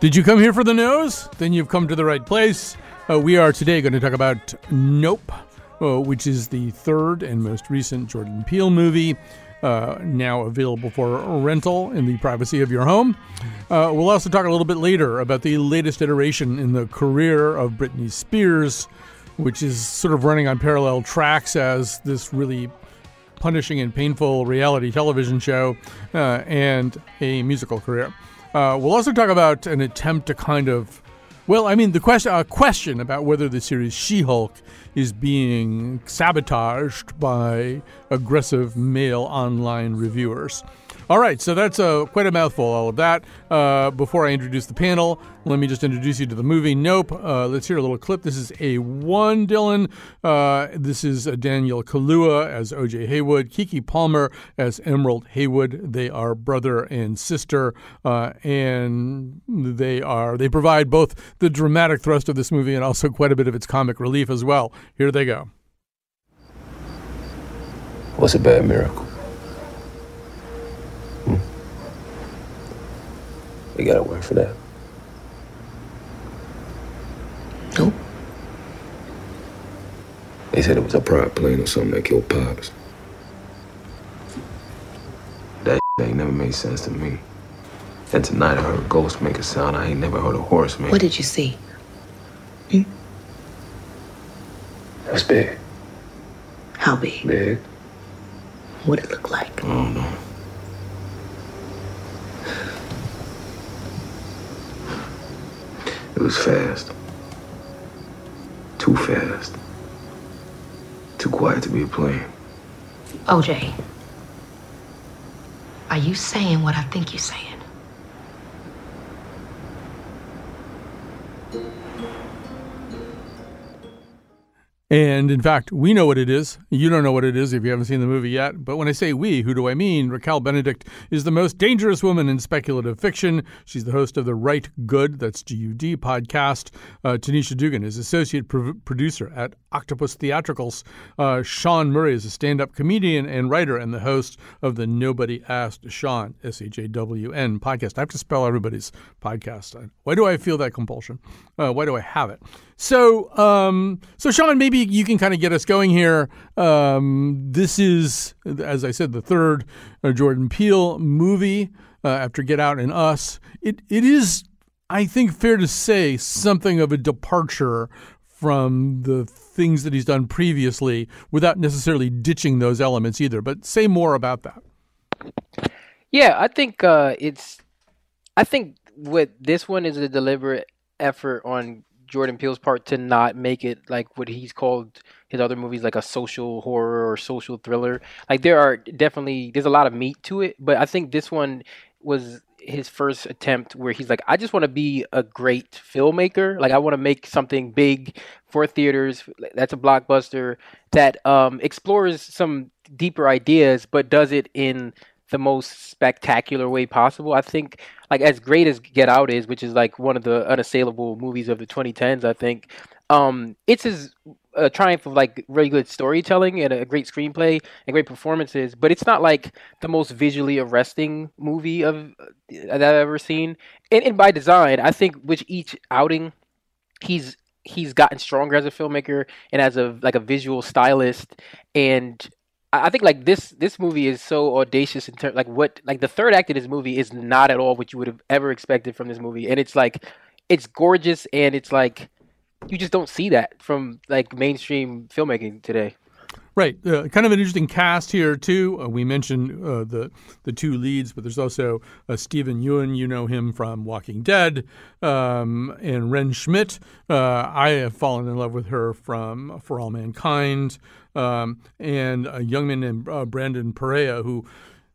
Did you come here for the news? Then you've come to the right place. Uh, we are today going to talk about Nope, uh, which is the third and most recent Jordan Peele movie, uh, now available for rental in the privacy of your home. Uh, we'll also talk a little bit later about the latest iteration in the career of Britney Spears, which is sort of running on parallel tracks as this really punishing and painful reality television show uh, and a musical career. Uh, we'll also talk about an attempt to kind of, well, I mean, the question, a question about whether the series She-Hulk is being sabotaged by aggressive male online reviewers. All right, so that's uh, quite a mouthful, all of that. Uh, before I introduce the panel, let me just introduce you to the movie Nope. Uh, let's hear a little clip. This is A1 Dylan. Uh, this is uh, Daniel Kaluuya as OJ Haywood, Keke Palmer as Emerald Haywood. They are brother and sister, uh, and they are they provide both the dramatic thrust of this movie and also quite a bit of its comic relief as well. Here they go. What's a bad miracle? You got a word for that. Nope. They said it was a private plane or something that killed Pops. That ain't never made sense to me. And tonight I heard a ghost make a sound I ain't never heard a horse make. What did you see? Hmm? It was big. How big? Big. What it look like? I don't know. It was fast. Too fast. Too quiet to be a plane. OJ, are you saying what I think you're saying? And in fact, we know what it is. You don't know what it is if you haven't seen the movie yet. But when I say we, who do I mean? Raquel Benedict is the most dangerous woman in speculative fiction. She's the host of the Rite Gud, that's G U D podcast. Uh, Tanisha Dugan is associate pro- producer at Octopus Theatricals. Uh, Shawn Murray is a stand up comedian and writer and the host of the Nobody Asked Shawn, S H A W N podcast. I have to spell everybody's podcast. Why do I feel that compulsion? Uh, why do I have it? So, um, so Shawn, maybe you can kind of get us going here. Um, this is, as I said, the third uh, Jordan Peele movie uh, after Get Out and Us. It it is, I think, fair to say something of a departure from the things that he's done previously, without necessarily ditching those elements either. But say more about that. Yeah, I think uh, it's. I think what this one is a deliberate effort on Jordan Peele's part to not make it like what he's called his other movies, like a social horror or social thriller. Like there are definitely there's a lot of meat to it, but I think this one was his first attempt where he's like, I just want to be a great filmmaker. Like I want to make something big for theaters. That's a blockbuster that um, explores some deeper ideas, but does it in the most spectacular way possible. I think like as great as Get Out is, which is like one of the unassailable movies of the 2010s, I think um, it's his a triumph of like really good storytelling and a great screenplay and great performances, but it's not like the most visually arresting movie of that I've ever seen. And, and by design, I think with each outing, he's he's gotten stronger as a filmmaker and as a like a visual stylist and I think like this this movie is so audacious in terms like what like the third act of this movie is not at all what you would have ever expected from this movie, and it's like it's gorgeous and it's like you just don't see that from like mainstream filmmaking today. Right, uh, kind of an interesting cast here too. Uh, we mentioned uh, the the two leads, but there's also uh, Steven Yeun. You know him from Walking Dead, um, and Wrenn Schmidt. Uh, I have fallen in love with her from For All Mankind, um, and a young man named uh, Brandon Perea who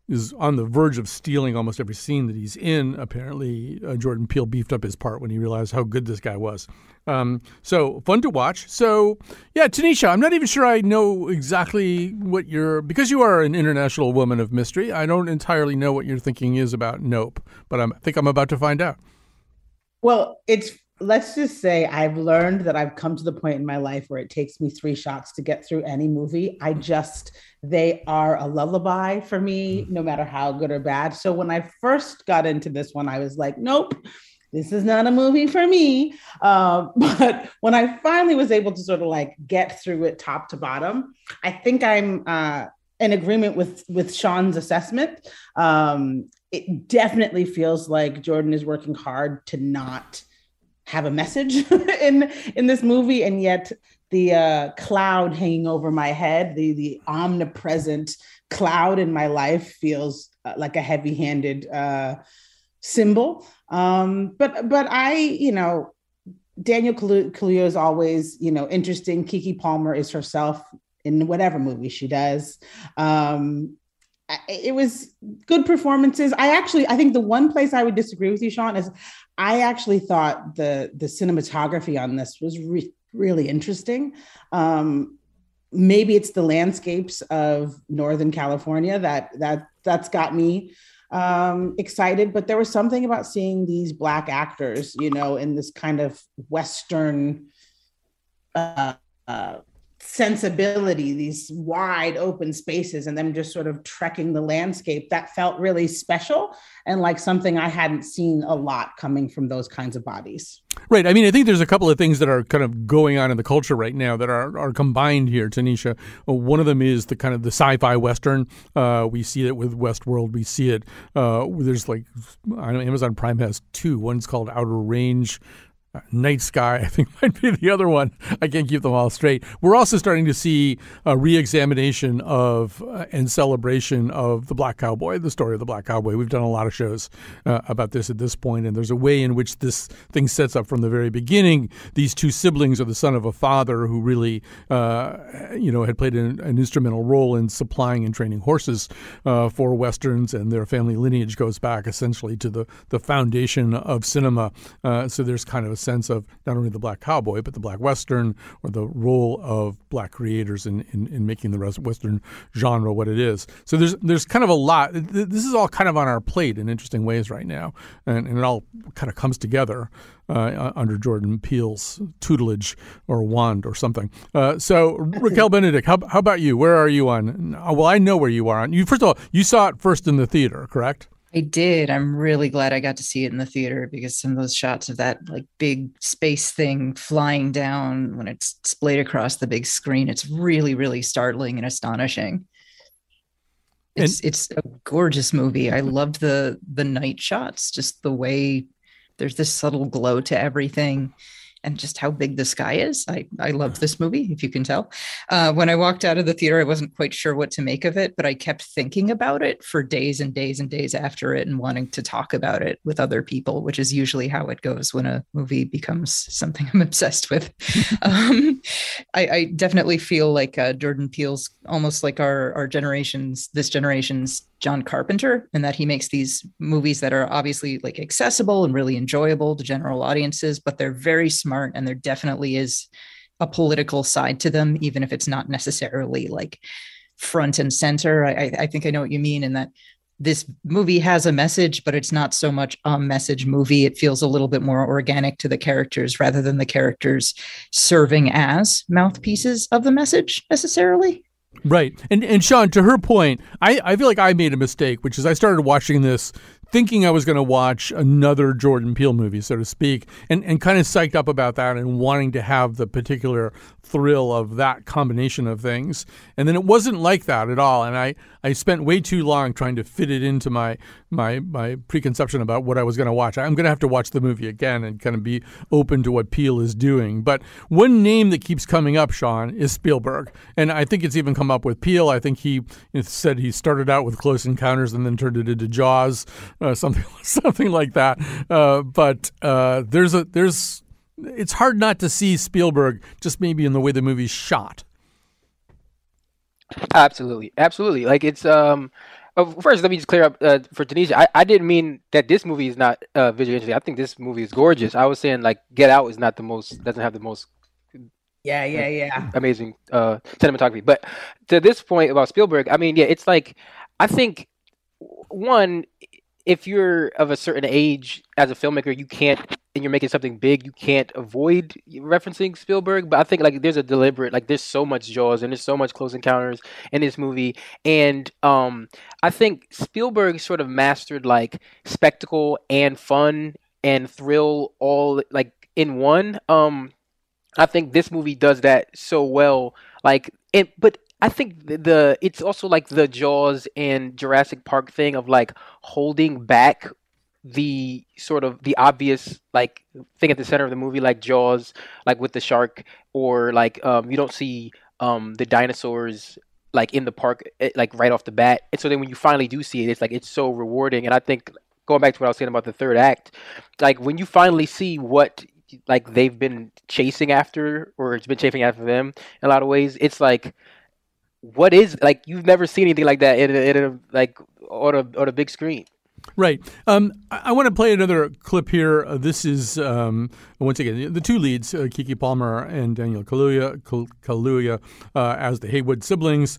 is on the verge of stealing almost every scene that he's in. Apparently, uh, Jordan Peele beefed up his part when he realized how good this guy was. Um, so fun to watch. So yeah, Tanisha, I'm not even sure I know exactly what you're because you are an international woman of mystery. I don't entirely know what your thinking is about Nope, but I'm, I think I'm about to find out. Well, it's let's just say I've learned that I've come to the point in my life where it takes me three shots to get through any movie. I just, they are a lullaby for me, no matter how good or bad. So when I first got into this one, I was like, nope, this is not a movie for me. Uh, but when I finally was able to sort of like get through it top to bottom, I think I'm uh, in agreement with with Shawn's assessment. Um, it definitely feels like Jordan is working hard to not have a message in in this movie and yet the uh, cloud hanging over my head the the omnipresent cloud in my life feels uh, like a heavy-handed uh, symbol. Um, but but i you know daniel kaluuya is always you know interesting. Keke palmer is herself in whatever movie she does. Um, it was good performances. I actually, I think the one place I would disagree with you, Shawn, is I actually thought the the cinematography on this was re- really interesting. Um, maybe it's the landscapes of Northern California that that that's got me um, excited. But there was something about seeing these black actors, you know, in this kind of Western. Uh, uh, sensibility, these wide open spaces, and them just sort of trekking the landscape. That felt really special and like something I hadn't seen a lot coming from those kinds of bodies. Right. I mean, I think there's a couple of things that are kind of going on in the culture right now that are, are combined here, Tanisha. One of them is the kind of the sci-fi western. Uh, we see it with Westworld. We see it. Uh, there's like, I know Amazon Prime has two. One's called Outer Range. Night Sky, I think might be the other one. I can't keep them all straight. We're also starting to see a re-examination of uh, and celebration of the Black Cowboy, the story of the Black Cowboy. We've done a lot of shows uh, about this at this point, and there's a way in which this thing sets up from the very beginning. These two siblings are the son of a father who really, uh, you know, had played an, an, instrumental role in supplying and training horses uh, for westerns, and their family lineage goes back essentially to the the foundation of cinema. Uh, so there's kind of a sense of not only the black cowboy, but the black western or the role of black creators in, in, in making the western genre what it is. So there's there's kind of a lot. This is all kind of on our plate in interesting ways right now, and, and it all kind of comes together uh, under Jordan Peele's tutelage or wand or something. Uh, so Raquel Benedict, how, how about you? Where are you on? Well, I know where you are on. You first of all, you saw it first in the theater, correct? I did. I'm really glad I got to see it in the theater because some of those shots of that like big space thing flying down when it's splayed across the big screen, it's really, really startling and astonishing. It's and, it's a gorgeous movie. I loved the the night shots, just the way there's this subtle glow to everything and just how big the sky is. I, I love this movie, if you can tell. Uh, when I walked out of the theater, I wasn't quite sure what to make of it, but I kept thinking about it for days and days and days after it and wanting to talk about it with other people, which is usually how it goes when a movie becomes something I'm obsessed with. um, I, I, definitely feel like uh, Jordan Peele's almost like our, our generation's, this generation's John Carpenter and that he makes these movies that are obviously like accessible and really enjoyable to general audiences, but they're very smart and there definitely is a political side to them, even if it's not necessarily like front and center. I, I think I know what you mean in that this movie has a message, but it's not so much a message movie. It feels a little bit more organic to the characters rather than the characters serving as mouthpieces of the message necessarily. Right. And and Shawn, to her point, I, I feel like I made a mistake, which is I started watching this thinking I was going to watch another Jordan Peele movie, so to speak, and, and kind of psyched up about that and wanting to have the particular thrill of that combination of things. And then it wasn't like that at all. And I, I spent way too long trying to fit it into my my my preconception about what I was going to watch. I'm going to have to watch the movie again and kind of be open to what Peele is doing. But one name that keeps coming up, Shawn, is Spielberg, and I think it's even come up with Peele. I think he said he started out with Close Encounters and then turned it into Jaws, something something like that. Uh, but uh, there's a there's it's hard not to see Spielberg just maybe in the way the movie's shot. Absolutely, absolutely. Like it's um. First, let me just clear up uh, for Tanisha. I, I didn't mean that this movie is not uh, visually interesting. I think this movie is gorgeous. I was saying like Get Out is not the most doesn't have the most yeah yeah yeah amazing uh, cinematography. But to this point about Spielberg, I mean yeah, it's like I think one if you're of a certain age as a filmmaker, you can't and you're making something big, you can't avoid referencing Spielberg. But I think like there's a deliberate like there's so much Jaws and there's so much Close Encounters in this movie, and um, I think Spielberg sort of mastered like spectacle and fun and thrill all like in one. Um, I think this movie does that so well. Like it, but I think the, it's also like the Jaws and Jurassic Park thing of like holding back the sort of the obvious like thing at the center of the movie like jaws like with the shark or like um you don't see um the dinosaurs like in the park eh, like right off the bat. And so then when you finally do see it it's like it's so rewarding. And i think going back to what i was saying about the third act like when you finally see what like they've been chasing after or it's been chasing after them in a lot of ways it's like what is like you've never seen anything like that in a, in a like on a on a big screen Right. Um, I, I want to play another clip here. Uh, this is um, once again the two leads, uh, Keke Palmer and Daniel Kaluuya, Kaluuya uh, as the Haywood siblings.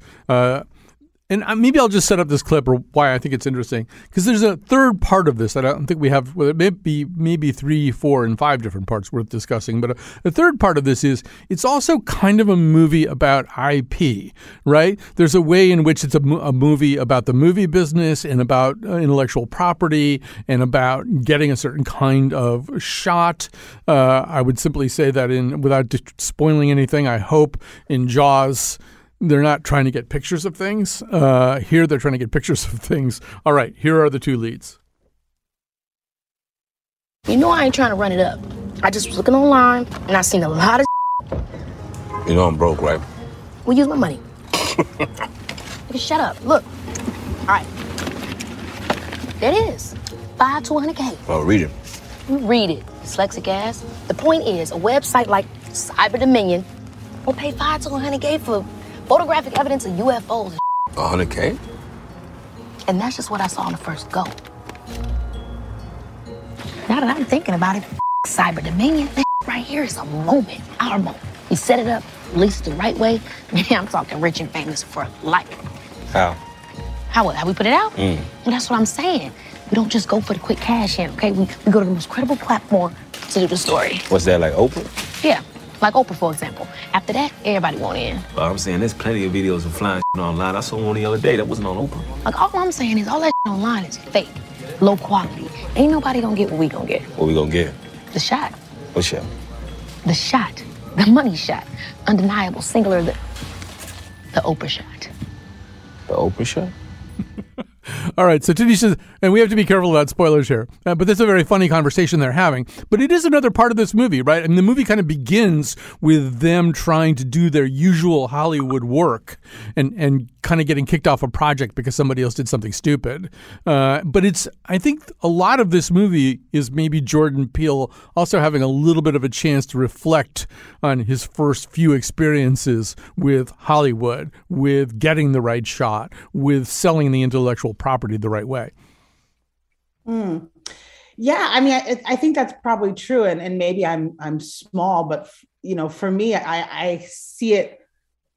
Uh, and maybe I'll just set up this clip or why I think it's interesting because there's a third part of this that I don't think we have. Well, it may be maybe three, four, and five different parts worth discussing. But a, a third part of this is it's also kind of a movie about IP, right? There's a way in which it's a, a movie about the movie business and about uh, intellectual property and about getting a certain kind of shot. Uh, I would simply say that in without spoiling anything, I hope in Jaws they're not trying to get pictures of things. Uh, here, they're trying to get pictures of things. All right, here are the two leads. You know I ain't trying to run it up. I just was looking online and I seen a lot of. You know I'm broke, right? We use my money. Nigga, shut up. Look. All right. There it is. Five to 100K. Oh, read it. You read it, dyslexic ass. The point is, a website like Cyber Dominion will pay five to 100K for photographic evidence of UFOs. 100K? And that's just what I saw on the first go. Now that I'm thinking about it, Cyber Dominion, this right here is a moment, our moment. We set it up, release it the right way. Man, I'm talking rich and famous for life. How? How How we put it out? Mm. And that's what I'm saying. We don't just go for the quick cash in, okay? We, we go to the most credible platform to do the story. What's that, like Oprah? Yeah, like Oprah, for example. After that, everybody want in. Well, I'm saying there's plenty of videos of flying online. I saw one the other day that wasn't on Oprah. Like, all I'm saying is all that online is fake, low quality. Ain't nobody gonna get what we gonna get. What we gonna get? The shot. What shot? The shot. The money shot. Undeniable, singular, the, the Oprah shot. The Oprah shot? All right, so Tanisha says, and we have to be careful about spoilers here, uh, but this is a very funny conversation they're having. But it is another part of this movie, right? And the movie kind of begins with them trying to do their usual Hollywood work and, and kind of getting kicked off a project because somebody else did something stupid. Uh, but it's, I think a lot of this movie is maybe Jordan Peele also having a little bit of a chance to reflect on his first few experiences with Hollywood, with getting the right shot, with selling the intellectual property the right way. Mm. Yeah, I mean, I, I, think that's probably true, and and maybe I'm I'm small, but you know, for me, I I see it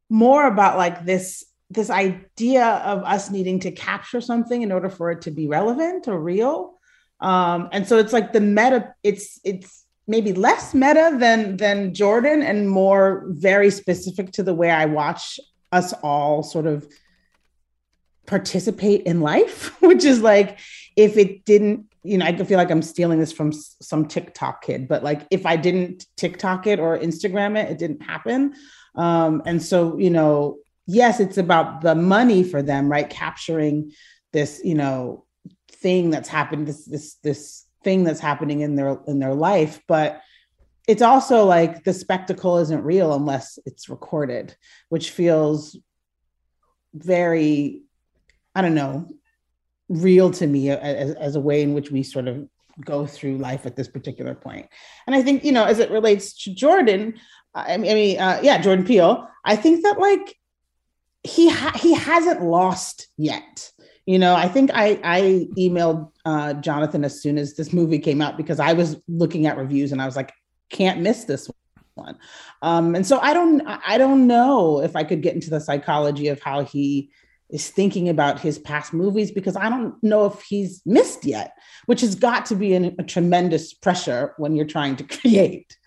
more about like this this idea of us needing to capture something in order for it to be relevant or real um, and so it's like the meta it's it's maybe less meta than than jordan and more very specific to the way i watch us all sort of participate in life which is like if it didn't you know i feel like i'm stealing this from some tiktok kid but like if i didn't tiktok it or instagram it it didn't happen um, and so you know yes, it's about the money for them, right? Capturing this, you know, thing that's happened, this this this thing that's happening in their in their life, but it's also like the spectacle isn't real unless it's recorded, which feels very, I don't know, real to me as, as a way in which we sort of go through life at this particular point. And I think, you know, as it relates to Jordan, I mean, uh, yeah, Jordan Peele, I think that like he ha- he hasn't lost yet. You know, I think I I emailed uh, Jonathan as soon as this movie came out because I was looking at reviews and I was like, can't miss this one. Um, and so I don't I don't know if I could get into the psychology of how he is thinking about his past movies because I don't know if he's missed yet, which has got to be an, a tremendous pressure when you're trying to create.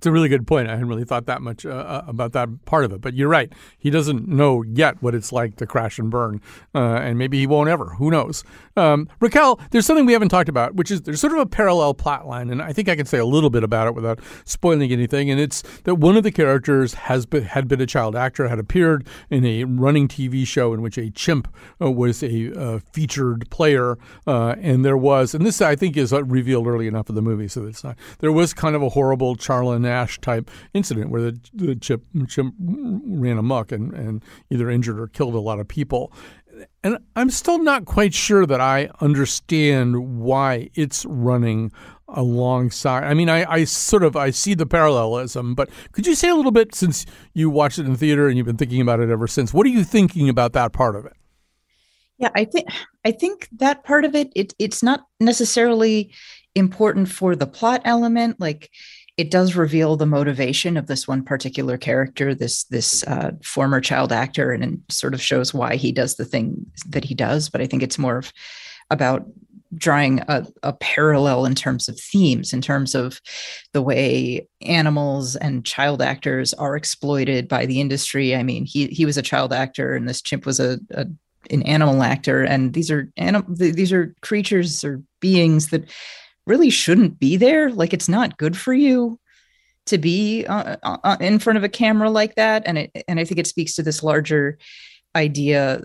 It's a really good point. I hadn't really thought that much uh, uh, about that part of it. But you're right. He doesn't know yet what it's like to crash and burn. Uh, and maybe he won't ever. Who knows? Um, Raquel, there's something we haven't talked about, which is there's sort of a parallel plot line. And I think I can say a little bit about it without spoiling anything. And it's that one of the characters has been, had been a child actor, had appeared in a running TV show in which a chimp uh, was a uh, featured player. Uh, and there was, and this I think is revealed early enough in the movie, so it's not, there was kind of a horrible Charla Nash type incident where the, the chip, chimp ran amok and, and either injured or killed a lot of people. And I'm still not quite sure that I understand why it's running alongside. I mean, I, I sort of I see the parallelism, but could you say a little bit since you watched it in theater and you've been thinking about it ever since? What are you thinking about that part of it? Yeah, I think I think that part of it, it it's not necessarily important for the plot element. Like it does reveal the motivation of this one particular character, this this uh, former child actor, and, sort of shows why he does the thing that he does. But I think it's more of about drawing a, a, parallel in terms of themes, in terms of the way animals and child actors are exploited by the industry. I mean, he he was a child actor, and this chimp was a, a an animal actor, and these are anim- these are creatures or beings that really shouldn't be there. Like it's not good for you to be uh, uh, uh, in front of a camera like that. And it, and I think it speaks to this larger idea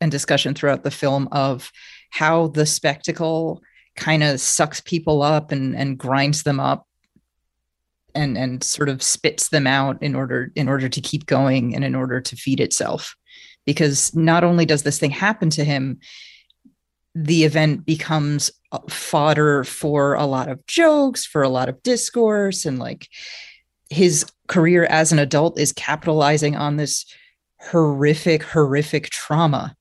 and discussion throughout the film of how the spectacle kind of sucks people up and, and grinds them up and, and sort of spits them out in order in order to keep going and in order to feed itself because not only does this thing happen to him the event becomes uh, fodder for a lot of jokes, for a lot of discourse, and like his career as an adult is capitalizing on this horrific, horrific trauma,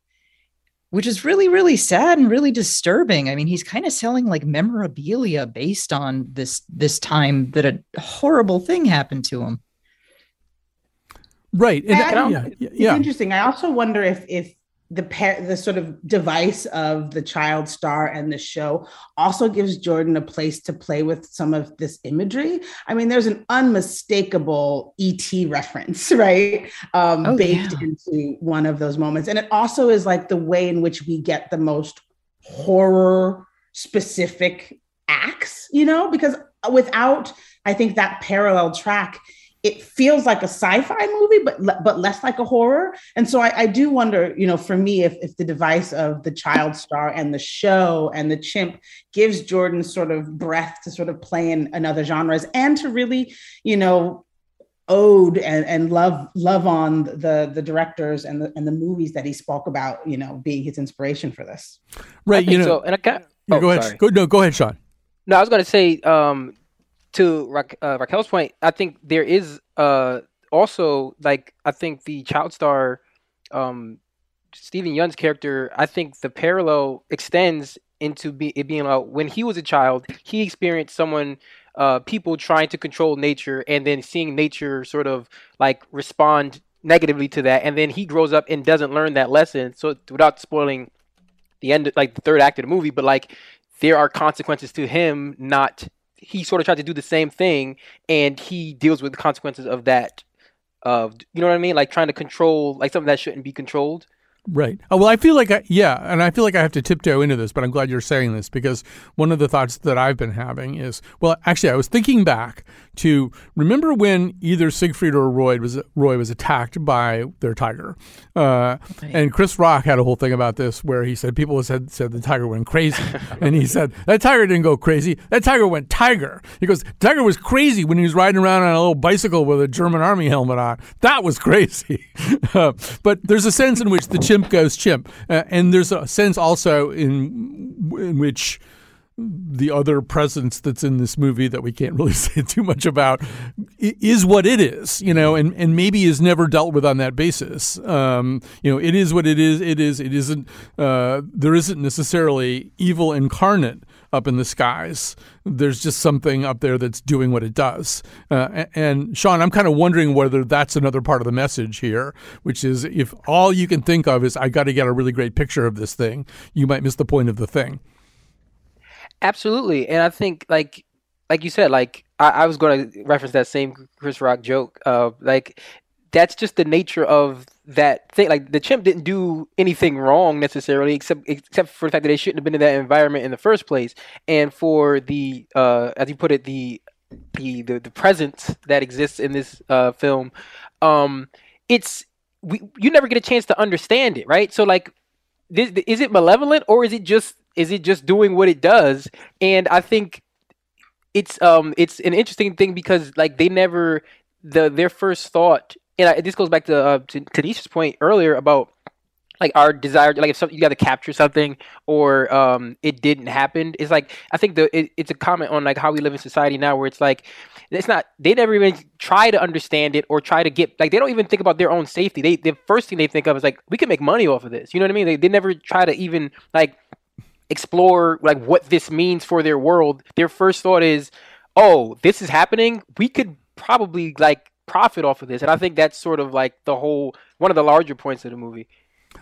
which is really, really sad and really disturbing. I mean, he's kind of selling like memorabilia based on this this time that a horrible thing happened to him. Right. And, and yeah, yeah, it's interesting. I also wonder if if the par- the sort of device of the child star and the show also gives Jordan a place to play with some of this imagery. I mean, there's an unmistakable ET reference, right? Um, oh, baked yeah. into one of those moments. And it also is like the way in which we get the most horror specific acts, you know, because without, I think, that parallel track, it feels like a sci-fi movie, but but less like a horror. And so I, I, do wonder, you know, for me, if if the device of the child star and the show and the chimp gives Jordan sort of breath to sort of play in another genres and to really, you know, ode and, and love love on the the directors and the and the movies that he spoke about, you know, being his inspiration for this. Right. You know, so, and I got, oh, go ahead. Go, no, go ahead, Shawn. No, I was going to say, um, to Ra- uh, Raquel's point, I think there is uh, also like I think the child star, um, Steven Yeun's character. I think the parallel extends into be, it being about when he was a child, he experienced someone, uh, people trying to control nature, and then seeing nature sort of like respond negatively to that, and then he grows up and doesn't learn that lesson. So without spoiling the end, like the third act of the movie, but like there are consequences to him not he sort of tried to do the same thing, and he deals with the consequences of that. Of you know what I mean, like trying to control like something that shouldn't be controlled. Right. Oh, well, I feel like I, yeah, and I feel like I have to tiptoe into this, but I'm glad you're saying this because one of the thoughts that I've been having is, well, actually, I was thinking back to remember when either Siegfried or Roy was Roy was attacked by their tiger, uh, and Chris Rock had a whole thing about this where he said people said said the tiger went crazy, and he said that tiger didn't go crazy, that tiger went tiger. He goes, tiger was crazy when he was riding around on a little bicycle with a German army helmet on. That was crazy. uh, but there's a sense in which the chimp goes chimp, uh, and there's a sense also in in which the other presence that's in this movie that we can't really say too much about is what it is, you know, and, and maybe is never dealt with on that basis. Um, you know, it is what it is. It is. It isn't. Uh, there isn't necessarily evil incarnate up in the skies. There's just something up there that's doing what it does. Uh, and Shawn, I'm kind of wondering whether that's another part of the message here, which is if all you can think of is I got to get a really great picture of this thing, you might miss the point of the thing. Absolutely, and I think like like you said, like I, I was going to reference that same Chris Rock joke. Uh, like that's just the nature of that thing. Like the chimp didn't do anything wrong necessarily, except except for the fact that they shouldn't have been in that environment in the first place. And for the uh, as you put it, the the the, the presence that exists in this uh, film, um, it's we you never get a chance to understand it, right? So like, this, is it malevolent or is it just is it just doing what it does? And I think it's um it's an interesting thing because like they never the their first thought and I, this goes back to uh, to Tanisha's point earlier about like our desire like if something you got to capture something or um it didn't happen it's like i think the it, it's a comment on like how we live in society now where it's like it's not they never even try to understand it or try to get like they don't even think about their own safety. They the first thing they think of is like we can make money off of this. You know what i mean? They, they never try to even like explore like what this means for their world. Their first thought is oh this is happening. We could probably like profit off of this. And I think that's sort of like the whole one of the larger points of the movie.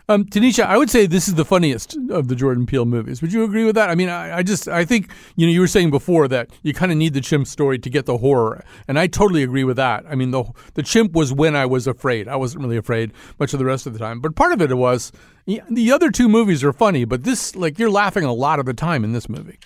Um, Tanisha, I would say this is the funniest of the Jordan Peele movies. Would you agree with that? I mean, I, I just I think you know you were saying before that you kind of need the chimp story to get the horror, and I totally agree with that. I mean, the the chimp was when I was afraid. I wasn't really afraid much of the rest of the time, but part of it was the other two movies are funny, but this like you're laughing a lot of the time in this movie.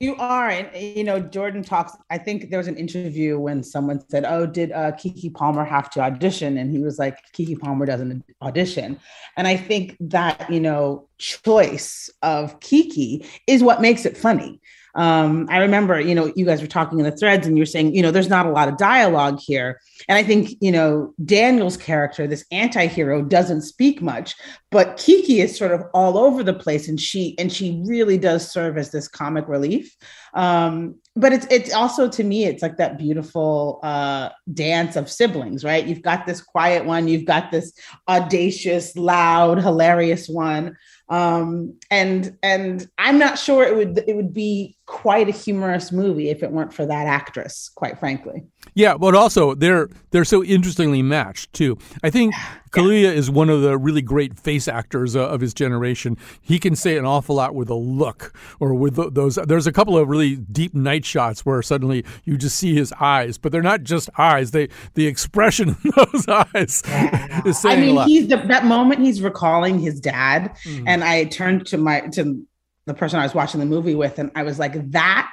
You are, and you know, Jordan talks. I think there was an interview when someone said, "Oh, did uh, Keke Palmer have to audition?" And he was like, "Keke Palmer doesn't audition." And I think that you know, choice of Keke is what makes it funny um, I remember, you know, you guys were talking in the threads and you're saying, you know, there's not a lot of dialogue here. And I think, you know, Daniel's character, this anti-hero, doesn't speak much, but Keke is sort of all over the place and she and she really does serve as this comic relief. Um, but it's it's also to me, it's like that beautiful uh dance of siblings, right? You've got this quiet one, you've got this audacious, loud, hilarious one um, and and I'm not sure it would it would be quite a humorous movie if it weren't for that actress, quite frankly. Yeah, but also they're they're so interestingly matched too. I think Kaluuya is one of the really great face actors uh, of his generation. He can say an awful lot with a look or with those. There's a couple of really deep night shots where suddenly you just see his eyes, but they're not just eyes. They the expression in those eyes yeah. is saying I mean, a lot. he's the, that moment he's recalling his dad, mm-hmm. and I turned to my to the person I was watching the movie with, and I was like, that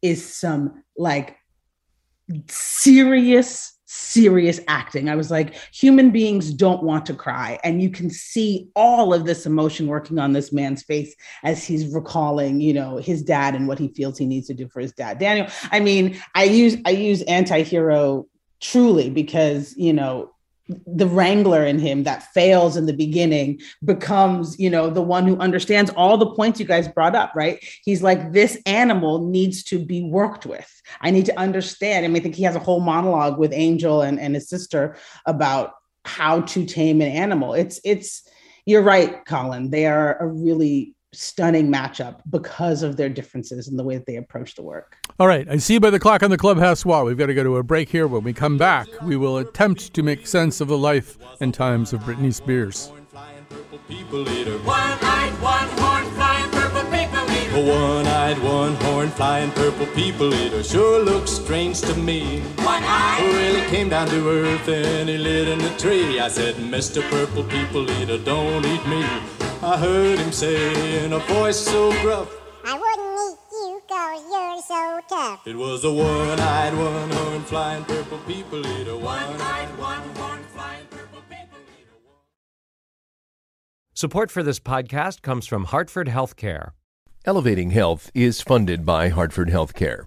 is some like serious serious acting. I was like, human beings don't want to cry. And you can see all of this emotion working on this man's face as he's recalling, you know, his dad and what he feels he needs to do for his dad. Daniel, I mean, I use I use anti-hero truly because, you know, the wrangler in him that fails in the beginning becomes you know the one who understands all the points you guys brought up right? He's like this animal needs to be worked with. I need to understand. I mean i think he has a whole monologue with angel and, and his sister about how to tame an animal. It's it's you're right colin. They are a really stunning matchup because of their differences in the way that they approach the work. All right, I see by the clock on the clubhouse wall we've got to go to a break here. When we come back, we will attempt to make sense of the life and times of Britney Spears. One-eyed, one-horn, flying purple people eater. A one-eyed, one-horn, flying purple people eater sure looks strange to me. One-eyed. Really came down to earth and he lit in a tree. I said, Mr. Purple People Eater, don't eat me. I heard him say in a voice so gruff, I wouldn't eat you cause you're so tough. It was a one-eyed, one-horn, flying purple people eater. One-eyed, one-horn, flying purple people eater. Support for this podcast comes from Hartford Healthcare. Elevating Health is funded by Hartford Healthcare.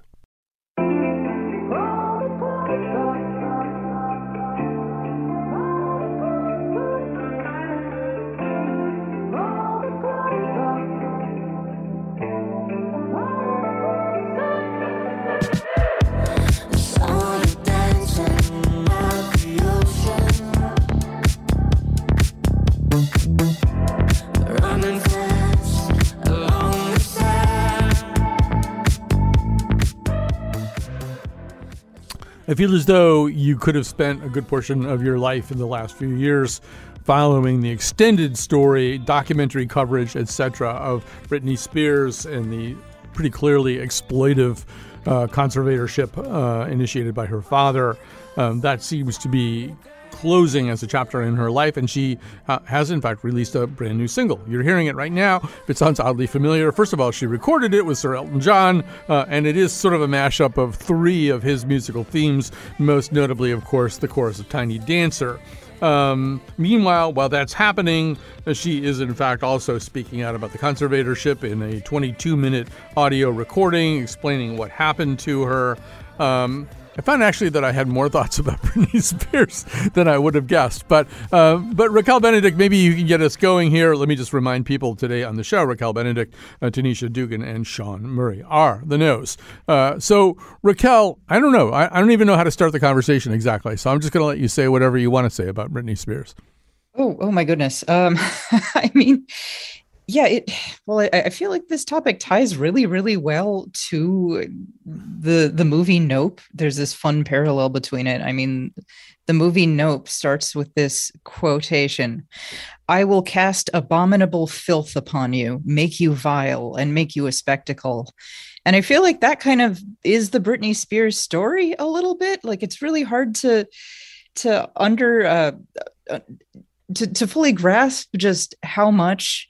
I feel as though you could have spent a good portion of your life in the last few years following the extended story, documentary coverage, etc., of Britney Spears and the pretty clearly exploitive uh, conservatorship uh, initiated by her father. Um, that seems to be closing as a chapter in her life, and she uh, has, in fact, released a brand new single. You're hearing it right now. If it sounds oddly familiar, first of all, she recorded it with Sir Elton John, uh, and it is sort of a mashup of three of his musical themes, most notably, of course, the chorus of Tiny Dancer. Um, meanwhile, while that's happening, uh, she is in fact also speaking out about the conservatorship in a 22 minute audio recording explaining what happened to her. Um, I found actually that I had more thoughts about Britney Spears than I would have guessed. But uh, but Raquel Benedict, maybe you can get us going here. Let me just remind people today on the show: Raquel Benedict, uh, Tanisha Dugan, and Shawn Murray are the nose. Uh, so Raquel, I don't know. I, I, don't even know how to start the conversation exactly. So I'm just going to let you say whatever you want to say about Britney Spears. Oh, oh my goodness. Um, I mean, yeah it well I, I, feel like this topic ties really really well to the the movie nope. There's this fun parallel between it. I mean the movie nope starts with this quotation i will cast abominable filth upon you make you vile and make you a spectacle. And i feel like that kind of is the britney spears story a little bit. Like it's really hard to to under uh, uh to, to fully grasp just how much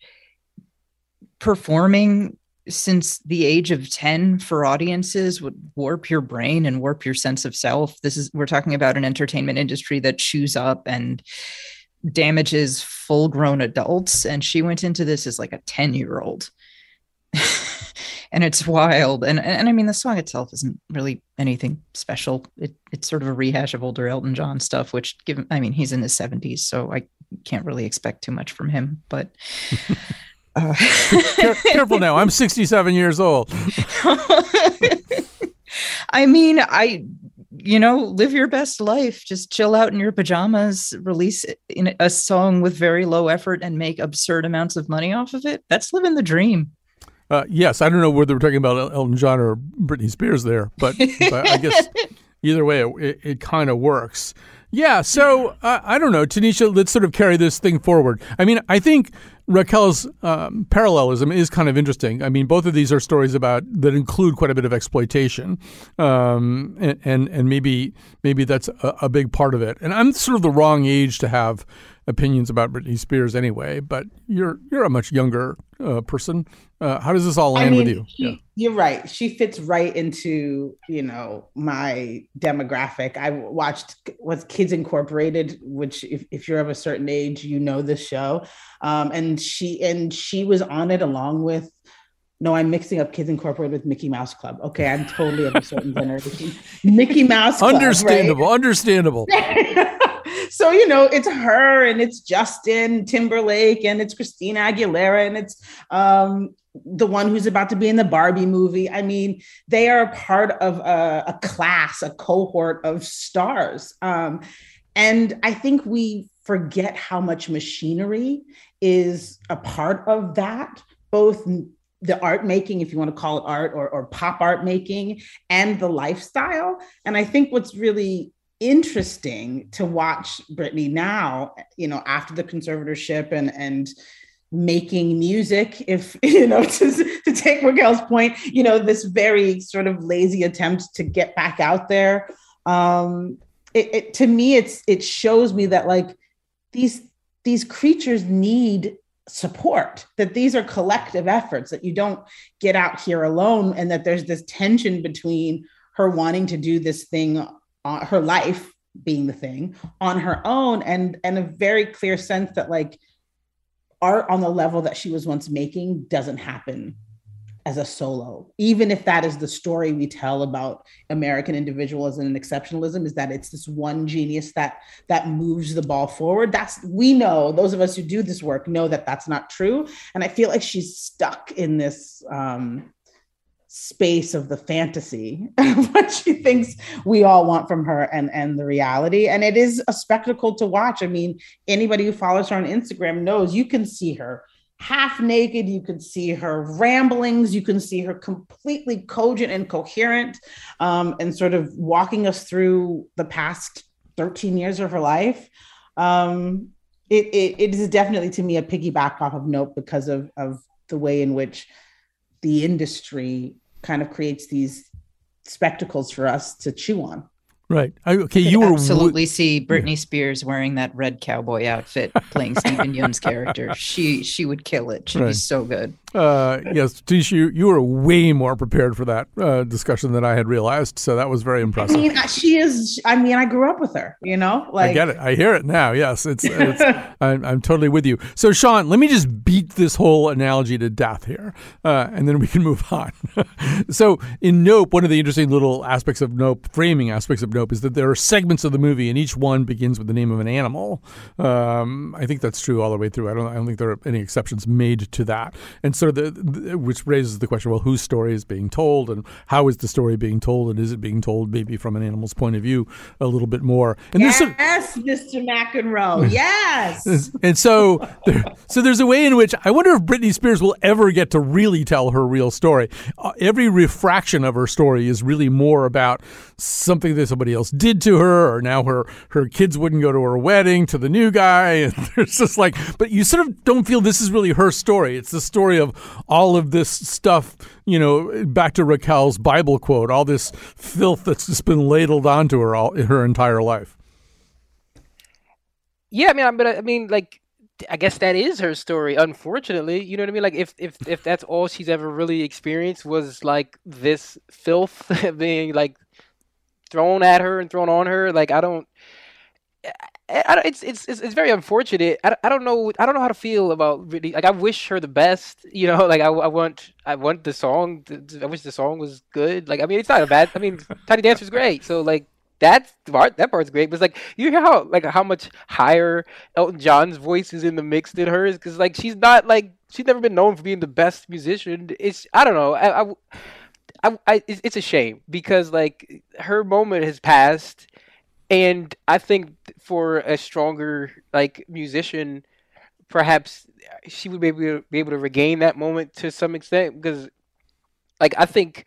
performing since the age of 10 for audiences would warp your brain and warp your sense of self. This is we're talking about an entertainment industry that chews up and damages full grown adults. And she went into this as like a 10 year old and it's wild. And and i mean the song itself isn't really anything special. It, it's sort of a rehash of older elton john stuff which given i mean he's in his 70s so i can't really expect too much from him but uh, careful now. I'm 67 years old. I mean, I, you know, live your best life. Just chill out in your pajamas, release in a song with very low effort, and make absurd amounts of money off of it. That's living the dream. Uh, yes, I don't know whether we're talking about Elton John or Britney Spears there, but, but I guess either way, it, it kind of works. Yeah, so uh, I don't know, Tanisha. Let's sort of carry this thing forward. I mean, I think Raquel's um, parallelism is kind of interesting. I mean, both of these are stories about that include quite a bit of exploitation, um, and, and, and maybe maybe that's a, a, big part of it. And I'm sort of the wrong age to have opinions about Britney Spears anyway. But you're you're a much younger uh, person. Uh, how does this all land I mean, with you? She, yeah. You're right. She fits right into you know my demographic. I watched was Kids Incorporated, which if, if you're of a certain age, you know this show. Um, and she and she was on it along with no, I'm mixing up Kids Incorporated with Mickey Mouse Club. Okay, I'm totally of a certain generation. Mickey Mouse Club. Understandable. Right? Understandable. so you know, it's her and it's Justin Timberlake and it's Christina Aguilera and it's um, the one who's about to be in the Barbie movie. I mean, they are part of a, a class, a cohort of stars. Um, and I think we forget how much machinery is a part of that, both the art making, if you want to call it art or, or pop art making, and the lifestyle. And I think what's really interesting to watch Britney now, you know, after the conservatorship and and making music, if you know, to, to take Raquel's point, you know, this very sort of lazy attempt to get back out there. Um, it, it to me, it's it shows me that like these these creatures need support that these are collective efforts that you don't get out here alone and that there's this tension between her wanting to do this thing uh, her life being the thing on her own and and a very clear sense that like art on the level that she was once making doesn't happen as a solo. Even if that is the story we tell about american individualism and exceptionalism is that it's this one genius that that moves the ball forward. That's we know those of us who do this work know that that's not true. And i feel like she's stuck in this um space of the fantasy what she thinks we all want from her and and the reality. And it is a spectacle to watch. I mean anybody who follows her on instagram knows you can see her half naked. You can see her ramblings. You can see her completely cogent and coherent um, and sort of walking us through the past 13 years of her life. Um, it, it, it is definitely to me a piggyback off of nope because of, of the way in which the industry kind of creates these spectacles for us to chew on. Right. I, okay. You were absolutely see Britney Spears wearing that red cowboy outfit, playing Steven Yeun's character. She she would kill it. She'd right. be so good. Uh, yes, Tish, you, you were way more prepared for that uh, discussion than I had realized. So that was very impressive. I mean, she is. I mean, I grew up with her. You know, like I get it. I hear it now. Yes, it's. it's I'm, I'm, totally with you. So, Shawn, let me just beat this whole analogy to death here, uh, and then we can move on. so, in Nope, one of the interesting little aspects of Nope, framing aspects of Nope, is that there are segments of the movie, and each one begins with the name of an animal. Um, I think that's true all the way through. I don't. I don't think there are any exceptions made to that. And sort of the, the, which raises the question: well, whose story is being told, and how is the story being told, and is it being told maybe from an animal's point of view a little bit more? And yes, Mr. McEnroe. Yes. and so, there, so there's a way in which I wonder if Britney Spears will ever get to really tell her real story. Uh, every refraction of her story is really more about something that somebody else did to her, or now her her kids wouldn't go to her wedding to the new guy, and there's just like, but you sort of don't feel this is really her story. It's the story of all of this stuff, you know, back to Raquel's Bible quote, all this filth that's just been ladled onto her all her entire life. Yeah, I mean, but I mean, like, I guess that is her story. Unfortunately, you know what I mean. Like, if if if that's all she's ever really experienced was like this filth being like thrown at her and thrown on her, like I don't. I, it's, it's it's it's very unfortunate. I, I don't know I don't know how to feel about really like I wish her the best. You know, like I, I want I want the song. I wish the song was good. Like I mean, it's not a bad. I mean, Tiny Dancer Dancer's great. So like that's part that part's great. But it's like you hear how like how much higher Elton John's voice is in the mix than hers because like she's not like she's never been known for being the best musician. It's I don't know. I, I, I, I it's a shame because like her moment has passed and I think for a stronger like musician, perhaps she would be able to, be able to regain that moment to some extent because, like, I think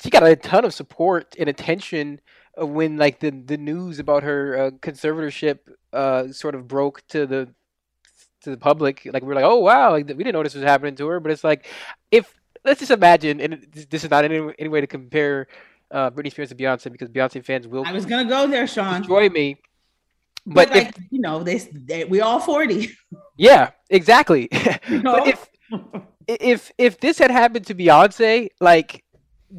she got a ton of support and attention when like the the news about her uh, conservatorship uh, sort of broke to the to the public. Like we are like, oh wow, like, we didn't know this was happening to her. But it's like if let's just imagine, and this is not any, any way to compare uh, Britney Spears and Beyonce because Beyonce fans will. I was gonna go there, Shawn. Destroy me. But, but like, you know, they, they we all forty. Yeah, exactly. You know? but if if if this had happened to Beyonce, like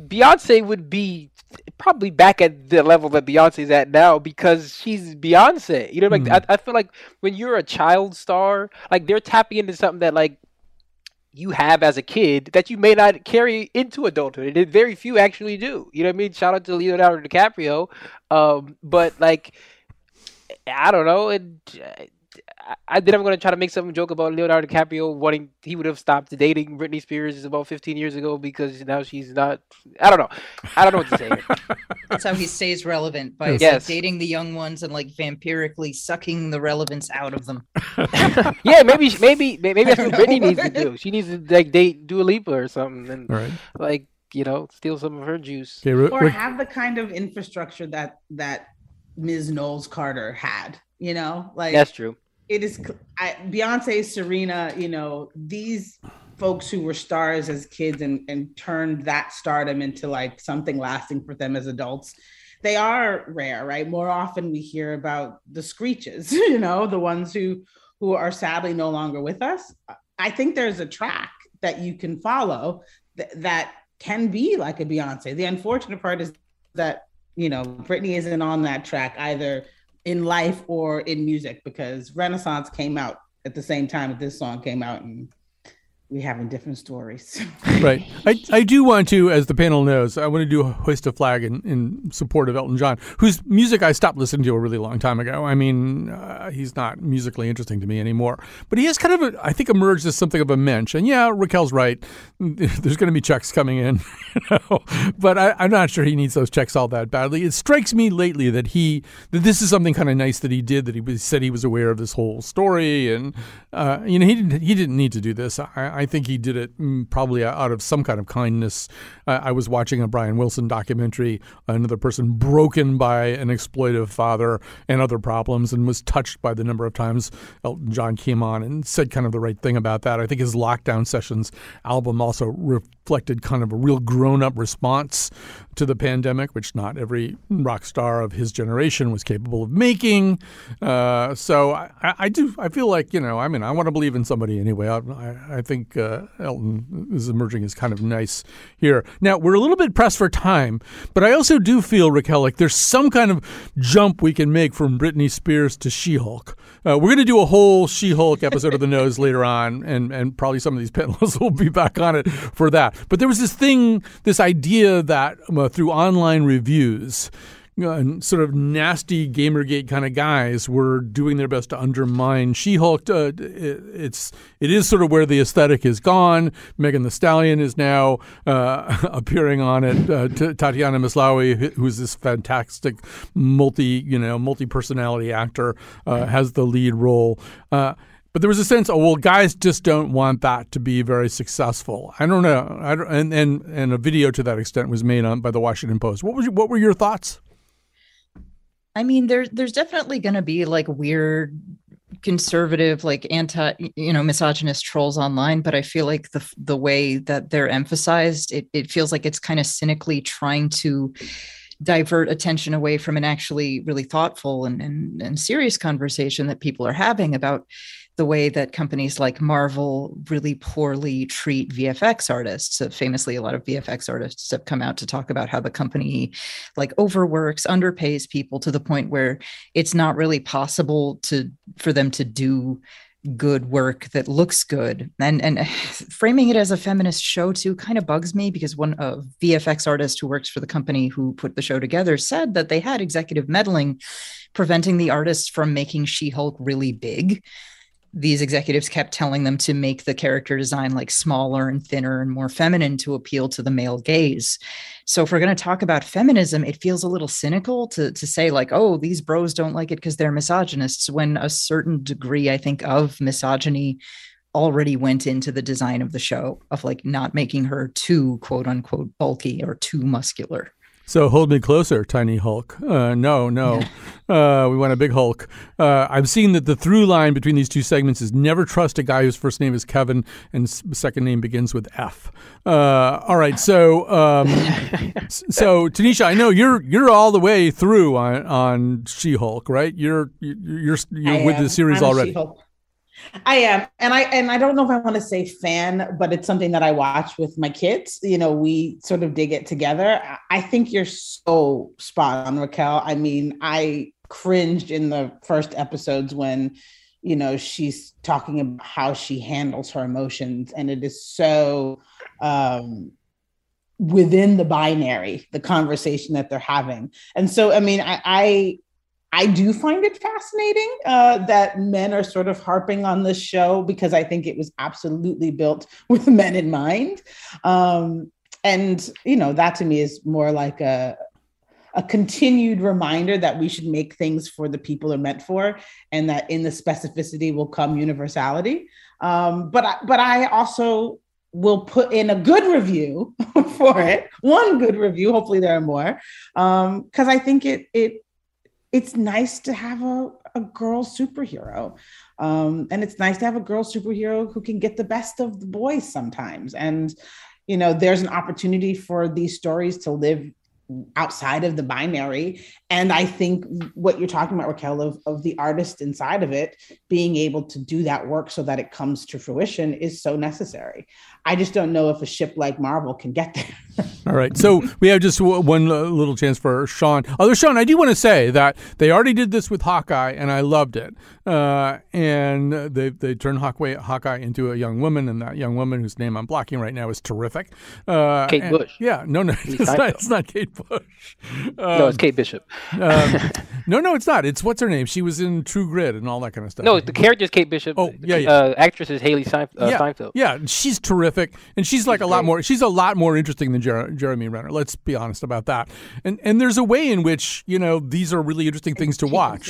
Beyonce would be probably back at the level that Beyonce's at now because she's Beyonce. You know, like mm. I, I feel like when you're a child star, like they're tapping into something that like you have as a kid that you may not carry into adulthood. And very few actually do. You know what I mean? Shout out to Leonardo DiCaprio. Um, but like, I don't know. And I, I then I'm going to try to make some joke about Leonardo DiCaprio wanting he would have stopped dating Britney Spears about 15 years ago because now she's not. I don't know. I don't know what to say. here. That's how he stays relevant by Yes. like, dating the young ones and like vampirically sucking the relevance out of them. yeah, maybe maybe maybe that's what Britney needs to do. She needs to like date Dua Lipa or something and All right. like you know steal some of her juice. Okay, Ri- or Rick- have the kind of infrastructure that that Ms. Knowles Carter had. You know, like That's true. It is I, Beyonce, Serena, you know, these folks who were stars as kids and, and turned that stardom into like something lasting for them as adults. They are rare, right? More often we hear about the screeches, you know, the ones who who are sadly no longer with us. I think there's a track that you can follow th- that can be like a Beyonce. The unfortunate part is that, you know, Britney isn't on that track either in life or in music because Renaissance came out at the same time that this song came out and we having different stories. right. I, I do want to, as the panel knows, I want to do a hoist a flag in, in support of Elton John, whose music I stopped listening to a really long time ago. I mean, uh, he's not musically interesting to me anymore. But he has kind of, a, I think, emerged as something of a mensch. And yeah, Raquel's right. There's going to be checks coming in, you know? but I, I'm not sure he needs those checks all that badly. It strikes me lately that he that this is something kind of nice that he did. That he was, said he was aware of this whole story, and uh, you know, he didn't he didn't need to do this. I, I think he did it mm, probably out of some kind of kindness. Uh, I was watching a Brian Wilson documentary, another person broken by an exploitive father and other problems, and was touched by the number of times Elton John came on and said kind of the right thing about that. I think his Lockdown Sessions album also reflected kind of a real grown up response to the pandemic, which not every rock star of his generation was capable of making. Uh, so I, I I do I feel like you know I mean I want to believe in somebody anyway. I, I, I uh, Elton is emerging as kind of nice here. Now we're a little bit pressed for time, but I also do feel Raquel like there's some kind of jump we can make from Britney Spears to She-Hulk. Uh, we're going to do a whole She-Hulk episode of the Nose later on, and and probably some of these panelists will be back on it for that. But there was this thing, this idea that uh, through online reviews. Uh, sort of nasty Gamergate kind of guys were doing their best to undermine She-Hulk. Uh, it, it's it is sort of where the aesthetic is gone. Megan Thee Stallion is now uh, appearing on it. Uh, Tatiana Maslany, who- who's this fantastic multi you know multi personality actor, uh, has the lead role. Uh, but there was a sense, oh well, guys just don't want that to be very successful. I don't know, I don't, and and and a video to that extent was made on by the Washington Post. What was what were your thoughts? I mean, there's there's definitely going to be like weird conservative like anti you know misogynist trolls online but i feel like the the way that they're emphasized it, it feels like it's kind of cynically trying to divert attention away from an actually really thoughtful and, and, and serious conversation that people are having about the way that companies like Marvel really poorly treat VFX artists. So famously, a lot of VFX artists have come out to talk about how the company like overworks, underpays people to the point where it's not really possible to for them to do good work that looks good and and framing it as a feminist show too kind of bugs me because one of VFX artist who works for the company who put the show together said that they had executive meddling preventing the artists from making She-Hulk really big these executives kept telling them to make the character design like smaller and thinner and more feminine to appeal to the male gaze. So if we're going to talk about feminism, it feels a little cynical to to say like, oh, these bros don't like it because they're misogynists when a certain degree I think of misogyny already went into the design of the show of like not making her too quote unquote bulky or too muscular. So hold me closer, tiny Hulk. Uh, no, no, uh, we want a big Hulk. Uh, I've seen that the through line between these two segments is never trust a guy whose first name is Kevin and second name begins with F. Uh, all right, so um, so Tanisha, I know you're you're all the way through on on She Hulk, right? You're you're you're, you're with the series I'm already. She-Hulk. I am, and I and I don't know if I want to say fan, but it's something that I watch with my kids. You know, we sort of dig it together. I- think you're so spot on, Raquel. I mean, I cringed in the first episodes when, you know, she's talking about how she handles her emotions, and it is so um within the binary, the conversation that they're having. And so, I mean, I, I I do find it fascinating uh, that men are sort of harping on this show because I think it was absolutely built with men in mind. Um, and, you know, that to me is more like a, a continued reminder that we should make things for the people they're meant for and that in the specificity will come universality. Um, but, I, but I also will put in a good review for it, one good review. Hopefully there are more, because um, I think it, it it's nice to have a, a girl superhero. Um, and it's nice to have a girl superhero who can get the best of the boys sometimes. And, you know, there's an opportunity for these stories to live outside of the binary. And I think what you're talking about, Raquel, of, of the artist inside of it, being able to do that work so that it comes to fruition is so necessary. I just don't know if a ship like Marvel can get there. All right. So we have just one little chance for Shawn. Although, Shawn, I do want to say that they already did this with Hawkeye, and I loved it. Uh, and they, they turned Hawkeye, Hawkeye into a young woman, and that young woman whose name I'm blocking right now is terrific. Uh, Kate and, Bush. Yeah. No, no. It's not, it's not, Kate Bush. Um, no, it's Kate Bishop. Um, no, no, it's not. It's what's her name? She was in True Grit and all that kind of stuff. No, the character is Kate Bishop. Oh, yeah, yeah. Uh, actress is Hailee Steinfeld. Uh, yeah, Steinfeld. yeah, she's terrific, and she's like she's a lot more. She's a lot more interesting than Jer- Jeremy Renner. Let's be honest about that. And and there's a way in which you know these are really interesting things to watch.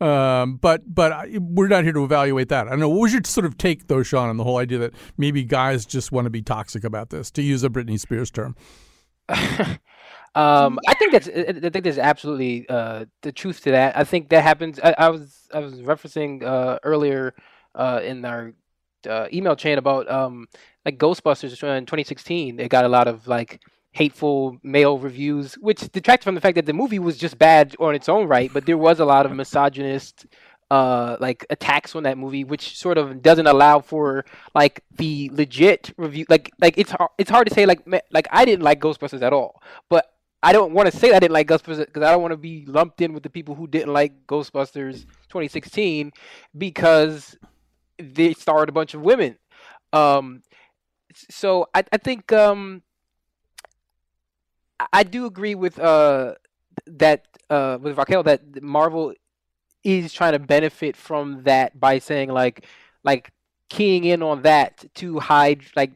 Um, but but I, we're not here to evaluate that. I don't know. What was your sort of take, though, Shawn, on the whole idea that maybe guys just want to be toxic about this, to use a Britney Spears term? Um, I think that's I think there's absolutely uh, the truth to that. I think that happens. I, I was I was referencing uh, earlier uh, in our uh, email chain about um, like Ghostbusters in 2016. It got a lot of like hateful male reviews, which detracts from the fact that the movie was just bad on its own right. But there was a lot of misogynist uh like attacks on that movie which sort of doesn't allow for like the legit review like like it's hard it's hard to say like like I didn't like Ghostbusters at all but I don't want to say I didn't like Ghostbusters because I don't want to be lumped in with the people who didn't like Ghostbusters 2016 because they starred a bunch of women. Um, so I, I think um, I do agree with uh, that uh, with Raquel that Marvel is trying to benefit from that by saying like like keying in on that to hide like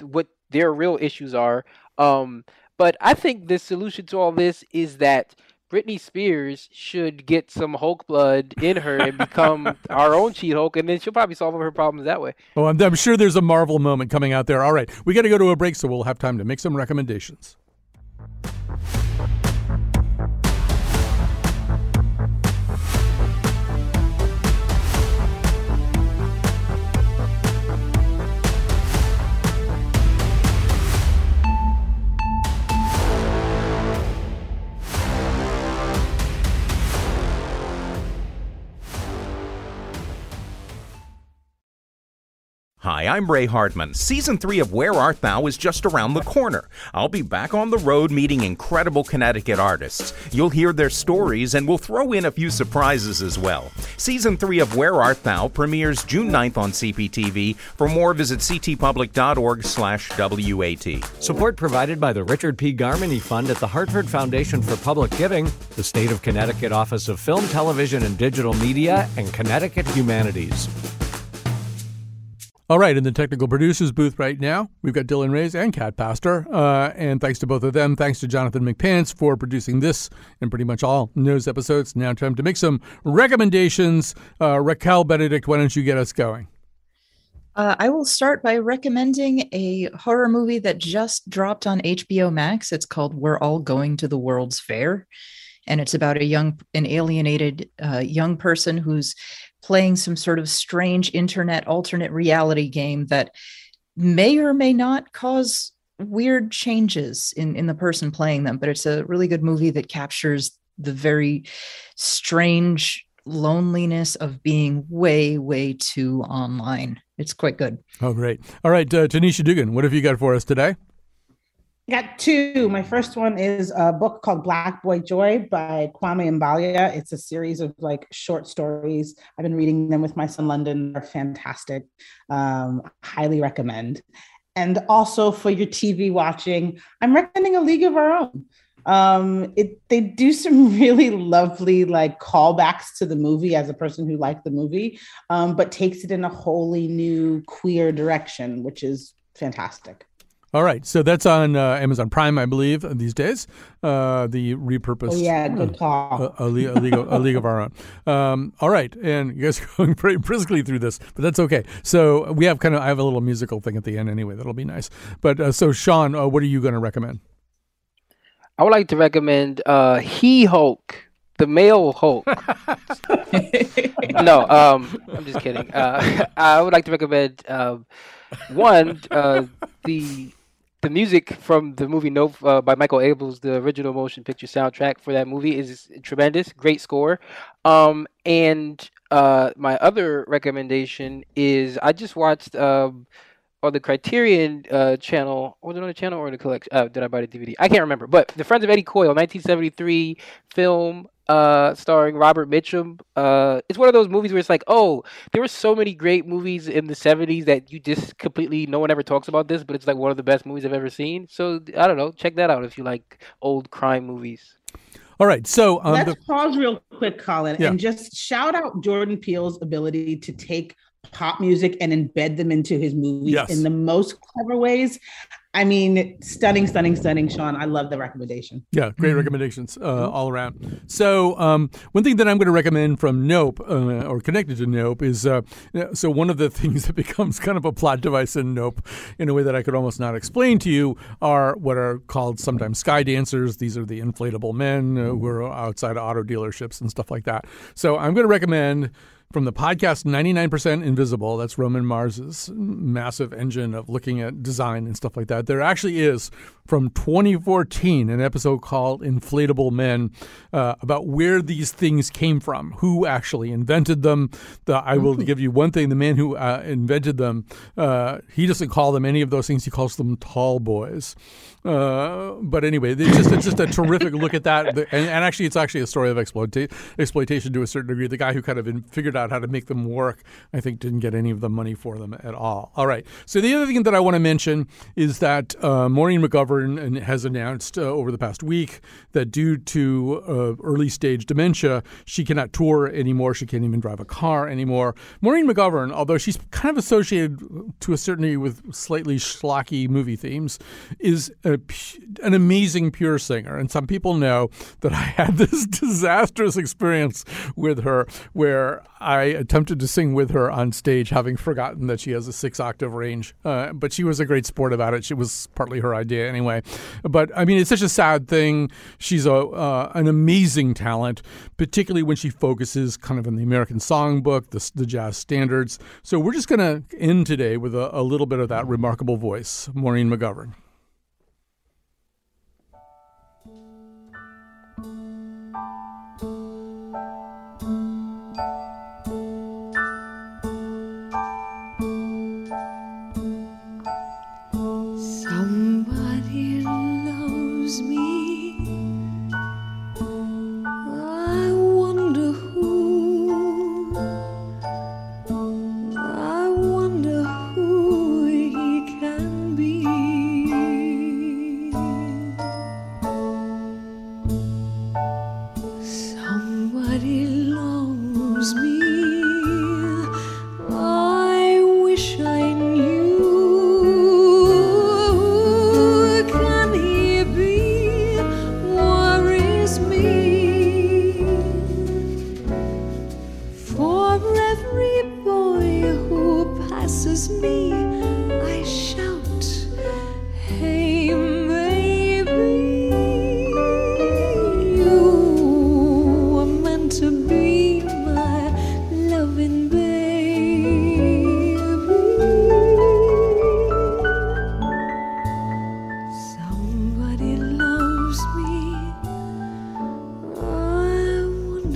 what their real issues are. Um, but I think the solution to all this is that Britney Spears should get some Hulk blood in her and become our own She Hulk, and then she'll probably solve all her problems that way. Oh, I'm, I'm sure there's a Marvel moment coming out there. All right, we got to go to a break, so we'll have time to make some recommendations. Hi, I'm Ray Hartman. Season 3 of Where Art Thou is just around the corner. I'll be back on the road meeting incredible Connecticut artists. You'll hear their stories and we'll throw in a few surprises as well. Season 3 of Where Art Thou premieres June 9th on CPTV. For more, visit ctpublic.org/wat. Support provided by the Richard P. Garmany Fund at the Hartford Foundation for Public Giving, the State of Connecticut Office of Film, Television, and Digital Media, and Connecticut Humanities. All right, in the technical producers booth right now, we've got Dylan Reyes and Cat Pastor. Uh, and thanks to both of them. Thanks to Jonathan McPants for producing this and pretty much all news episodes. Now, time to make some recommendations. Uh, Raquel Benedict, why don't you get us going? Uh, I will start by recommending a horror movie that just dropped on HBO Max. It's called We're All Going to the World's Fair. And it's about a young, an alienated uh, young person who's playing some sort of strange internet alternate reality game that may or may not cause weird changes in in the person playing them but it's a really good movie that captures the very strange loneliness of being way way too online. It's quite good. Oh great. All right uh, tanisha dugan what have you got for us today Got two. My first one is a book called Black Boy Joy by Kwame Mbalia. It's a series of like short stories. I've been reading them with my son London. They're fantastic. Um, highly recommend. And also for your TV watching, I'm recommending A League of Our Own. Um, it they do some really lovely like callbacks to the movie as a person who liked the movie, um, but takes it in a wholly new queer direction, which is fantastic. All right, so that's on uh, Amazon Prime, I believe, these days. Uh, the repurposed. Oh yeah, good call. A, a, league, a, league of, a league of our own. Um, all right, and you guys are going pretty briskly through this, but that's okay. So we have kind of I have a little musical thing at the end anyway. That'll be nice. But uh, so Shawn, uh, what are you going to recommend? I would like to recommend uh, He Hulk, the male Hulk. no, um, I'm just kidding. Uh, I would like to recommend um, one uh, the the music from the movie Nope uh, by Michael Abels, the original motion picture soundtrack for that movie is tremendous, great score. Um, and uh, my other recommendation is I just watched um, on the Criterion uh, channel. Was it on channel or the collection? Uh, did I buy the DVD? I can't remember. But The Friends of Eddie Coyle, 1973 film uh, starring Robert Mitchum. Uh, it's one of those movies where it's like, oh, there were so many great movies in the 70s that you just completely, no one ever talks about this, but it's like one of the best movies I've ever seen. So I don't know. Check that out if you like old crime movies. All right. So um, let's the- pause real quick, Colin, Yeah. and just shout out Jordan Peele's ability to take pop music and embed them into his movies Yes. in the most clever ways. I mean, stunning, stunning, stunning, Shawn. I love the recommendation. Yeah, great recommendations uh, all around. So, um, one thing that I'm going to recommend from Nope, uh, or connected to Nope, is uh, so one of the things that becomes kind of a plot device in Nope, in a way that I could almost not explain to you, are what are called sometimes sky dancers. These are the inflatable men uh, who are outside auto dealerships and stuff like that. So, I'm going to recommend from the podcast 99% Invisible, that's Roman Mars's massive engine of looking at design and stuff like that. There actually is from 2014 an episode called Inflatable Men uh, about where these things came from, who actually invented them. The, I will give you one thing the man who uh, invented them, uh, he doesn't call them any of those things, he calls them tall boys. Uh, but anyway, it's just, it's just a terrific look at that. And, and actually, it's actually a story of exploita- exploitation to a certain degree. The guy who kind of in, figured out how to make them work, I think, didn't get any of the money for them at all. All right. So the other thing that I want to mention is that uh, Maureen McGovern has announced uh, over the past week that due to uh, early stage dementia, she cannot tour anymore. She can't even drive a car anymore. Maureen McGovern, although she's kind of associated to a certain degree with slightly schlocky movie themes, is an amazing pure singer. And some people know that I had this disastrous experience with her where I attempted to sing with her on stage, having forgotten that she has a six octave range. Uh, but she was a great sport about it. She was partly her idea anyway. But I mean, it's such a sad thing. She's a uh, an amazing talent, particularly when she focuses kind of on the American songbook, the, the jazz standards. So we're just going to end today with a, a little bit of that remarkable voice, Maureen McGovern.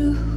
Wonder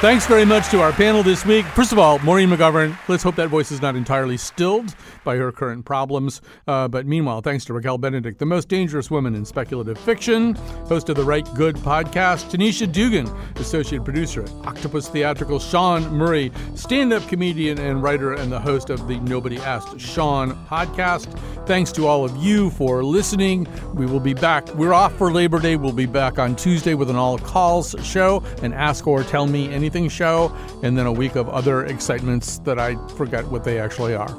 thanks very much to our panel this week. First of all, Maureen McGovern. Let's hope that voice is not entirely stilled by her current problems. Uh, but meanwhile, thanks to Raquel Benedict, the most dangerous woman in speculative fiction, host of the Rite Gud podcast, Tanisha Dugan, associate producer at Octopus Theatrical, Shawn Murray, stand up comedian and writer, and the host of the Nobody Asked Shawn podcast. Thanks to all of you for listening. We will be back. We're off for Labor Day. We'll be back on Tuesday with an all calls show, and Ask or Tell Me Anything show, and then a week of other excitements that I forget what they actually are.